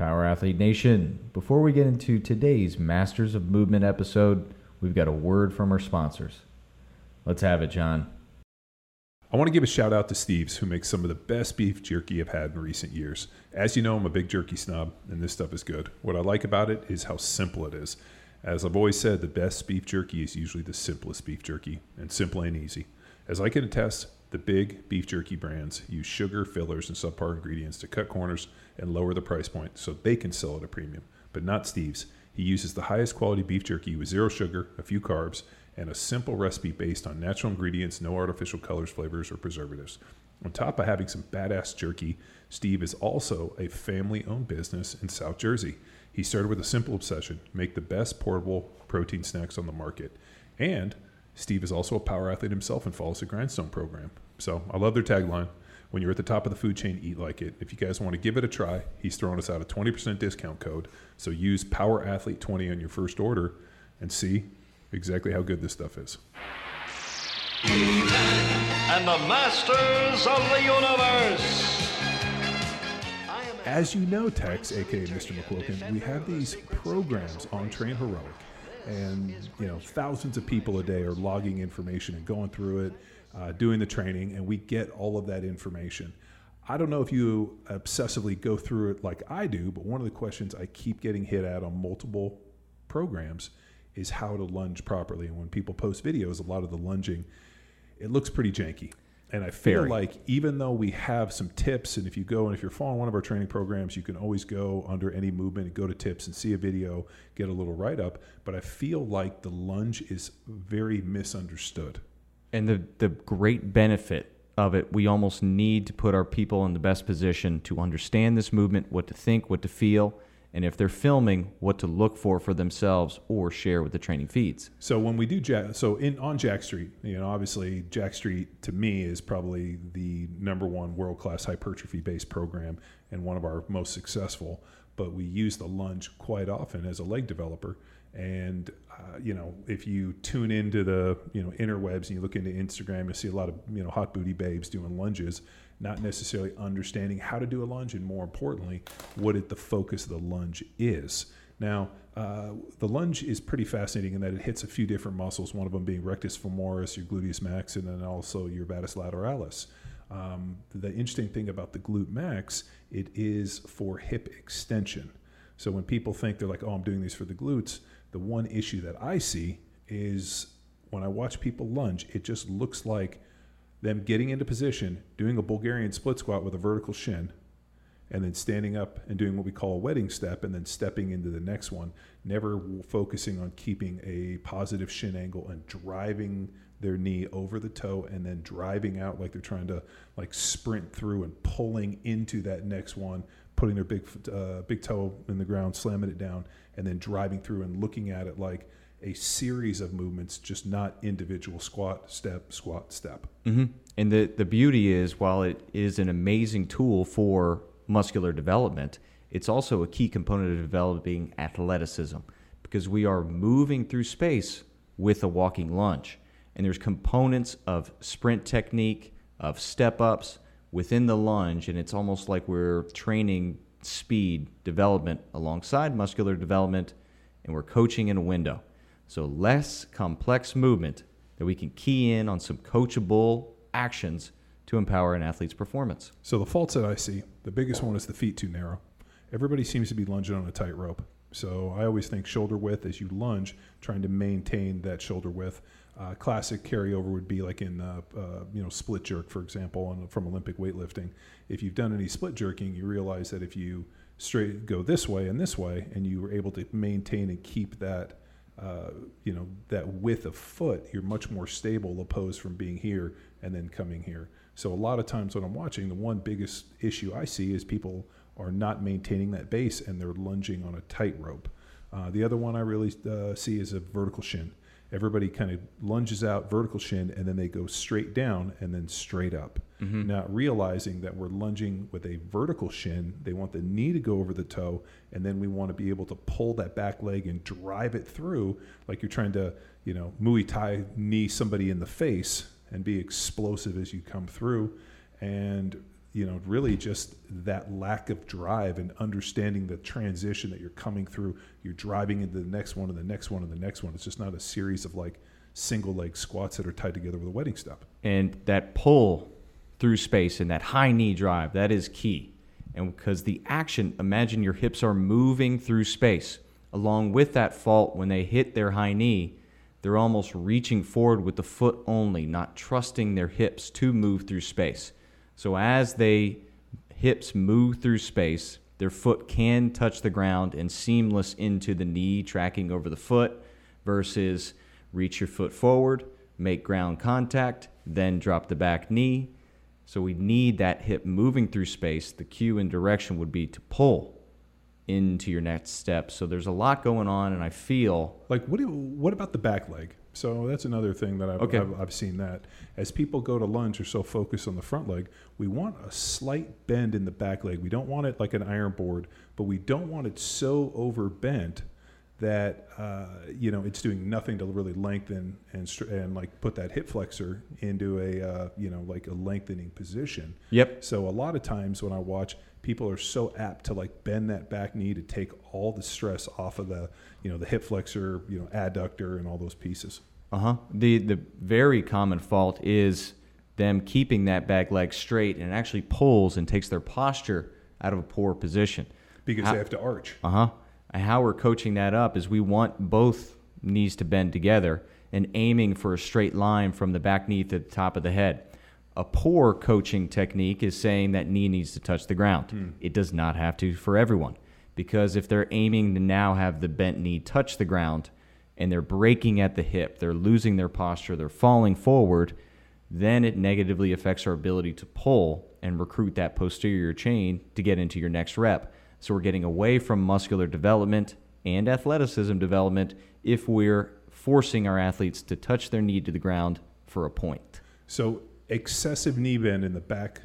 Power Athlete Nation. Before we get into today's Masters of Movement episode, we've got a word from our sponsors. Let's have it, John. I want to give a shout out to Steve's, who makes some of the best beef jerky I've had in recent years. As you know, I'm a big jerky snob, and this stuff is good. What I like about it is how simple it is. As I've always said, the best beef jerky is usually the simplest beef jerky, and simple and easy. As I can attest, the big beef jerky brands use sugar, fillers, and subpar ingredients to cut corners and lower the price point so they can sell at a premium, but not Steve's. He uses the highest quality beef jerky with zero sugar, a few carbs, and a simple recipe based on natural ingredients, no artificial colors, flavors, or preservatives. On top of having some badass jerky, Steve is also a family owned business in South Jersey. He started with a simple obsession make the best portable protein snacks on the market. And Steve is also a power athlete himself and follows the Grindstone program. So I love their tagline. When you're at the top of the food chain, eat like it. If you guys want to give it a try, he's throwing us out a 20% discount code. So use Power Athlete 20 on your first order and see exactly how good this stuff is. and the masters of the universe. As you know, Tex, aka Mr. McQuilkin, we have these programs on Train Heroic, and you know thousands of people a day are logging information and going through it, uh, doing the training, and we get all of that information. I don't know if you obsessively go through it like I do, but one of the questions I keep getting hit at on multiple programs is how to lunge properly. And when people post videos, a lot of the lunging, it looks pretty janky. And I feel Very. like even though we have some tips, and if you go and if you're following one of our training programs, you can always go under any movement and go to tips and see a video, get a little write up. But I feel like the lunge is very misunderstood. And the, the great benefit of it, we almost need to put our people in the best position to understand this movement, what to think, what to feel, and if they're filming, what to look for for themselves or share with the training feeds. So when we do Jack, so in on Jacked Street, you know, obviously Jacked Street to me is probably the number one world class hypertrophy based program and one of our most successful. But we use the lunge quite often as a leg developer. And uh, you know, if you tune into the you know interwebs and you look into Instagram, you'll see a lot of you know hot booty babes doing lunges, not necessarily understanding how to do a lunge, and more importantly, what it, the focus of the lunge is. Now, uh, the lunge is pretty fascinating in that it hits a few different muscles, one of them being rectus femoris, your gluteus max, and then also your vastus lateralis. Um, the interesting thing about the glute max, it is for hip extension. So when people think they're like, oh, I'm doing these for the glutes, the one issue that I see is when I watch people lunge, it just looks like them getting into position, doing a Bulgarian split squat with a vertical shin, and then standing up and doing what we call a wedding step and then stepping into the next one, never focusing on keeping a positive shin angle and driving their knee over the toe and then driving out like they're trying to like sprint through and pulling into that next one, putting their big uh, big toe in the ground, slamming it down, and then driving through and looking at it like a series of movements, just not individual squat, step, squat, step. hmm And the, the beauty is, while it is an amazing tool for muscular development, it's also a key component of developing athleticism because we are moving through space with a walking lunge. And there's components of sprint technique, of step ups within the lunge, and it's almost like we're training speed development alongside muscular development, and we're coaching in a window. So, less complex movement that we can key in on some coachable actions to empower an athlete's performance. So the faults that I see, the biggest one is the feet too narrow. Everybody seems to be lunging on a tightrope. So I always think shoulder width as you lunge, trying to maintain that shoulder width. Uh, classic carryover would be like in uh, uh, you know split jerk, for example, on, from Olympic weightlifting. If you've done any split jerking, you realize that if you straight go this way and this way, and you were able to maintain and keep that uh, you know that width of foot, you're much more stable opposed from being here and then coming here. So a lot of times when I'm watching, the one biggest issue I see is people are not maintaining that base and they're lunging on a tightrope. Uh, the other one I really uh, see is a vertical shin. Everybody kind of lunges out vertical shin and then they go straight down and then straight up, not realizing that we're lunging with a vertical shin. They want the knee to go over the toe, and then we want to be able to pull that back leg and drive it through, like you're trying to, you know, Muay Thai knee somebody in the face and be explosive as you come through. And you know, really just that lack of drive and understanding the transition that you're coming through. You're driving into the next one and the next one and the next one. It's just not a series of like single leg squats that are tied together with a wedding step. And that pull through space and that high knee drive, that is key. And because the action, imagine your hips are moving through space. Along with that fault, when they hit their high knee, they're almost reaching forward with the foot only, not trusting their hips to move through space. So as they hips move through space, their foot can touch the ground and seamless into the knee, tracking over the foot, versus reach your foot forward, make ground contact, then drop the back knee. So we need that hip moving through space. The cue and direction would be to pull into your next step. So there's a lot going on, and I feel Like, what do what about the back leg? So that's another thing that I've, Okay. I've, I've seen that as people go to lunge, they're so focused on the front leg. We want a slight bend in the back leg. We don't want it like an iron board, but we don't want it so overbent that uh, you know it's doing nothing to really lengthen and str- and like put that hip flexor into a uh, you know like a lengthening position. Yep. So a lot of times when I watch, people are so apt to like bend that back knee to take all the stress off of the you know the hip flexor, you know adductor, and all those pieces. Uh huh. The the very common fault is them keeping that back leg straight and actually pulls and takes their posture out of a poor position. because How- they have to arch. Uh huh. And how we're coaching that up is we want both knees to bend together and aiming for a straight line from the back knee to the top of the head. A poor coaching technique is saying that knee needs to touch the ground. It does not have to for everyone because if they're aiming to now have the bent knee touch the ground and they're breaking at the hip, they're losing their posture, they're falling forward, then it negatively affects our ability to pull and recruit that posterior chain to get into your next rep. So we're getting away from muscular development and athleticism development if we're forcing our athletes to touch their knee to the ground for a point. So excessive knee bend in the back,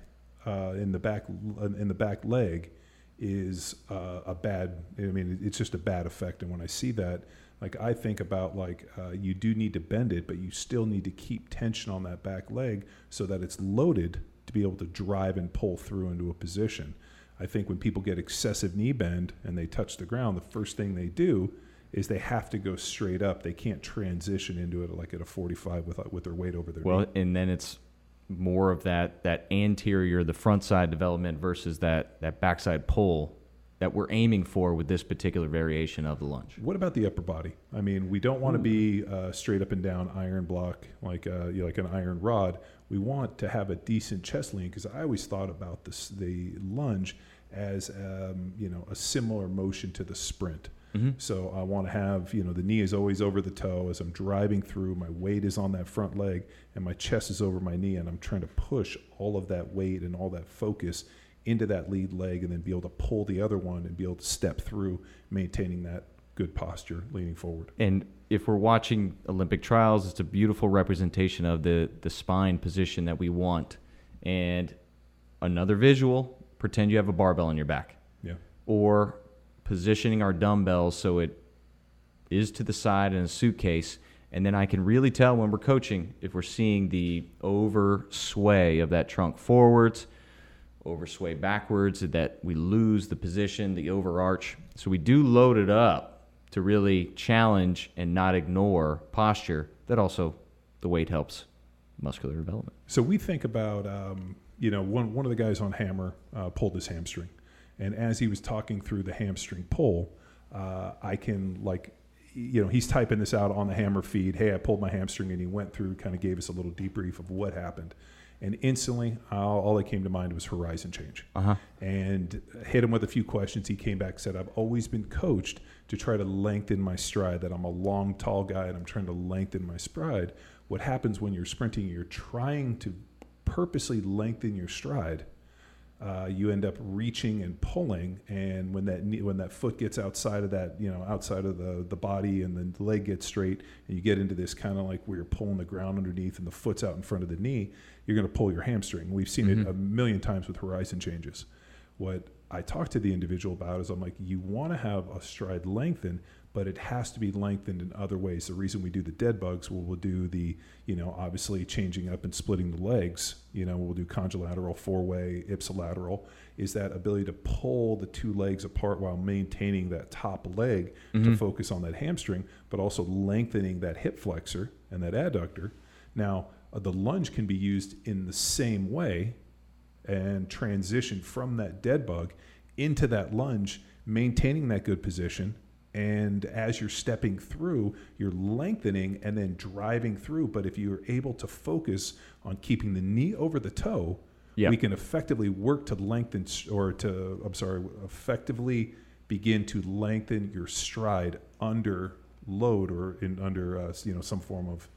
uh, in the back, in the back leg, is uh, a bad. I mean, it's just a bad effect. And when I see that, like I think about like uh, you do need to bend it, but you still need to keep tension on that back leg so that it's loaded to be able to drive and pull through into a position. I think when people get excessive knee bend and they touch the ground, the first thing they do is they have to go straight up. They can't transition into it like at a 45 with with their weight over their knee. Well, and then it's more of that that anterior, the front side development versus that that backside pull that we're aiming for with this particular variation of the lunge. What about the upper body? I mean, we don't want to be uh, straight up and down iron block like uh, you know, like an iron rod. We want to have a decent chest lean because I always thought about this the lunge as um, you know a similar motion to the sprint. So I want to have you know the knee is always over the toe as I'm driving through. My weight is on that front leg and my chest is over my knee, and I'm trying to push all of that weight and all that focus into that lead leg and then be able to pull the other one and be able to step through maintaining that good posture leaning forward. And if we're watching Olympic trials, it's a beautiful representation of the the spine position that we want. And another visual, pretend you have a barbell on your back. Yeah. or positioning our dumbbells so it is to the side in a suitcase. And then I can really tell when we're coaching if we're seeing the over sway of that trunk forwards, over sway backwards, that we lose the position, the overarch. So we do load it up to really challenge and not ignore posture. That also, the weight helps muscular development. So we think about, um, you know, one, one of the guys on Hammer uh, pulled his hamstring. And as he was talking through the hamstring pull, uh, I can, like, you know, he's typing this out on the Hammer feed. Hey, I pulled my hamstring. And he went through, kind of gave us a little debrief of what happened. And instantly, all, all that came to mind was horizon change. Uh-huh. And hit him with a few questions. He came back said, I've always been coached to try to lengthen my stride, that I'm a long, tall guy and I'm trying to lengthen my stride. What happens when you're sprinting, you're trying to purposely lengthen your stride. Uh, you end up reaching and pulling, and when that knee, when that foot gets outside of that, you know, outside of the the body, and then the leg gets straight, and you get into this kind of like where you're pulling the ground underneath, and the foot's out in front of the knee, you're going to pull your hamstring. We've seen it a million times with horizon changes. What I talk to the individual about is I'm like, you want to have a stride lengthen, but it has to be lengthened in other ways. The reason we do the dead bugs, well, we'll do the, you know, obviously changing up and splitting the legs, you know, we'll do contralateral, four way, ipsilateral, is that ability to pull the two legs apart while maintaining that top leg Mm-hmm. to focus on that hamstring, but also lengthening that hip flexor and that adductor. Now, uh, the lunge can be used in the same way and transition from that dead bug into that lunge, maintaining that good position. And as you're stepping through, you're lengthening and then driving through. But if you're able to focus on keeping the knee over the toe, Yeah. we can effectively work to lengthen or to, I'm sorry, effectively begin to lengthen your stride under load or in under uh, you know some form of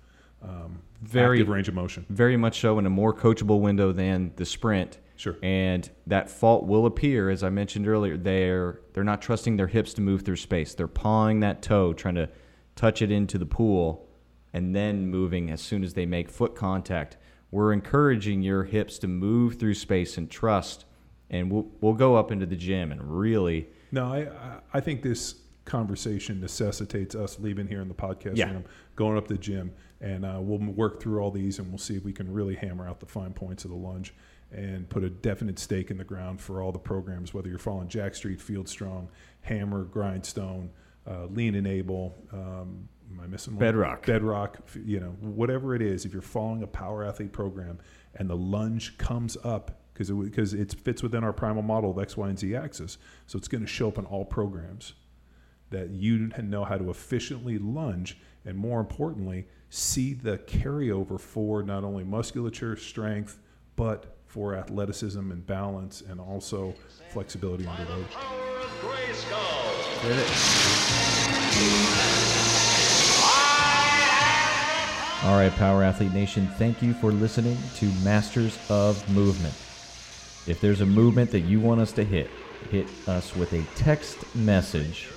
um, Very- range of motion. very much so in a more coachable window than the sprint. Sure. And that fault will appear, as I mentioned earlier. They're they're not trusting their hips to move through space. They're pawing that toe, trying to touch it into the pool, and then moving as soon as they make foot contact. We're encouraging your hips to move through space and trust. And we'll we'll go up into the gym and really No, I I- I think this conversation necessitates us leaving here in the podcast Yeah. room, going up to the gym, and uh, we'll work through all these, and we'll see if we can really hammer out the fine points of the lunge and put a definite stake in the ground for all the programs, whether you're following Jacked Street, Field Strong, Hammer, Grindstone, uh, Lean Enable. Um, am I missing one? Bedrock. Bedrock. You know, whatever it is, if you're following a power athlete program and the lunge comes up because it, because it fits within our primal model of X, Y, and Z axis, so it's going to show up in all programs that you know how to efficiently lunge and more importantly see the carryover for not only musculature strength but for athleticism and balance and also flexibility under load Power of Grayskull. All right, Power Athlete Nation, thank you for listening to Masters of Movement. If there's a movement that you want us to hit, hit us with a text message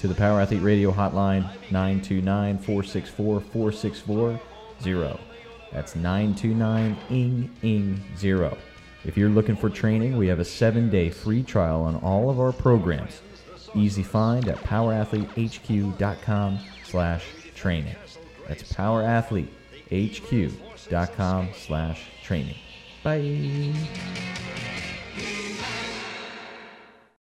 to the Power Athlete Radio hotline 929 464 4640. That's 929 ing ing 0. If you're looking for training, we have a seven day free trial on all of our programs. Easy find at powerathletehq.com slash training. That's powerathletehq.com slash training. Bye.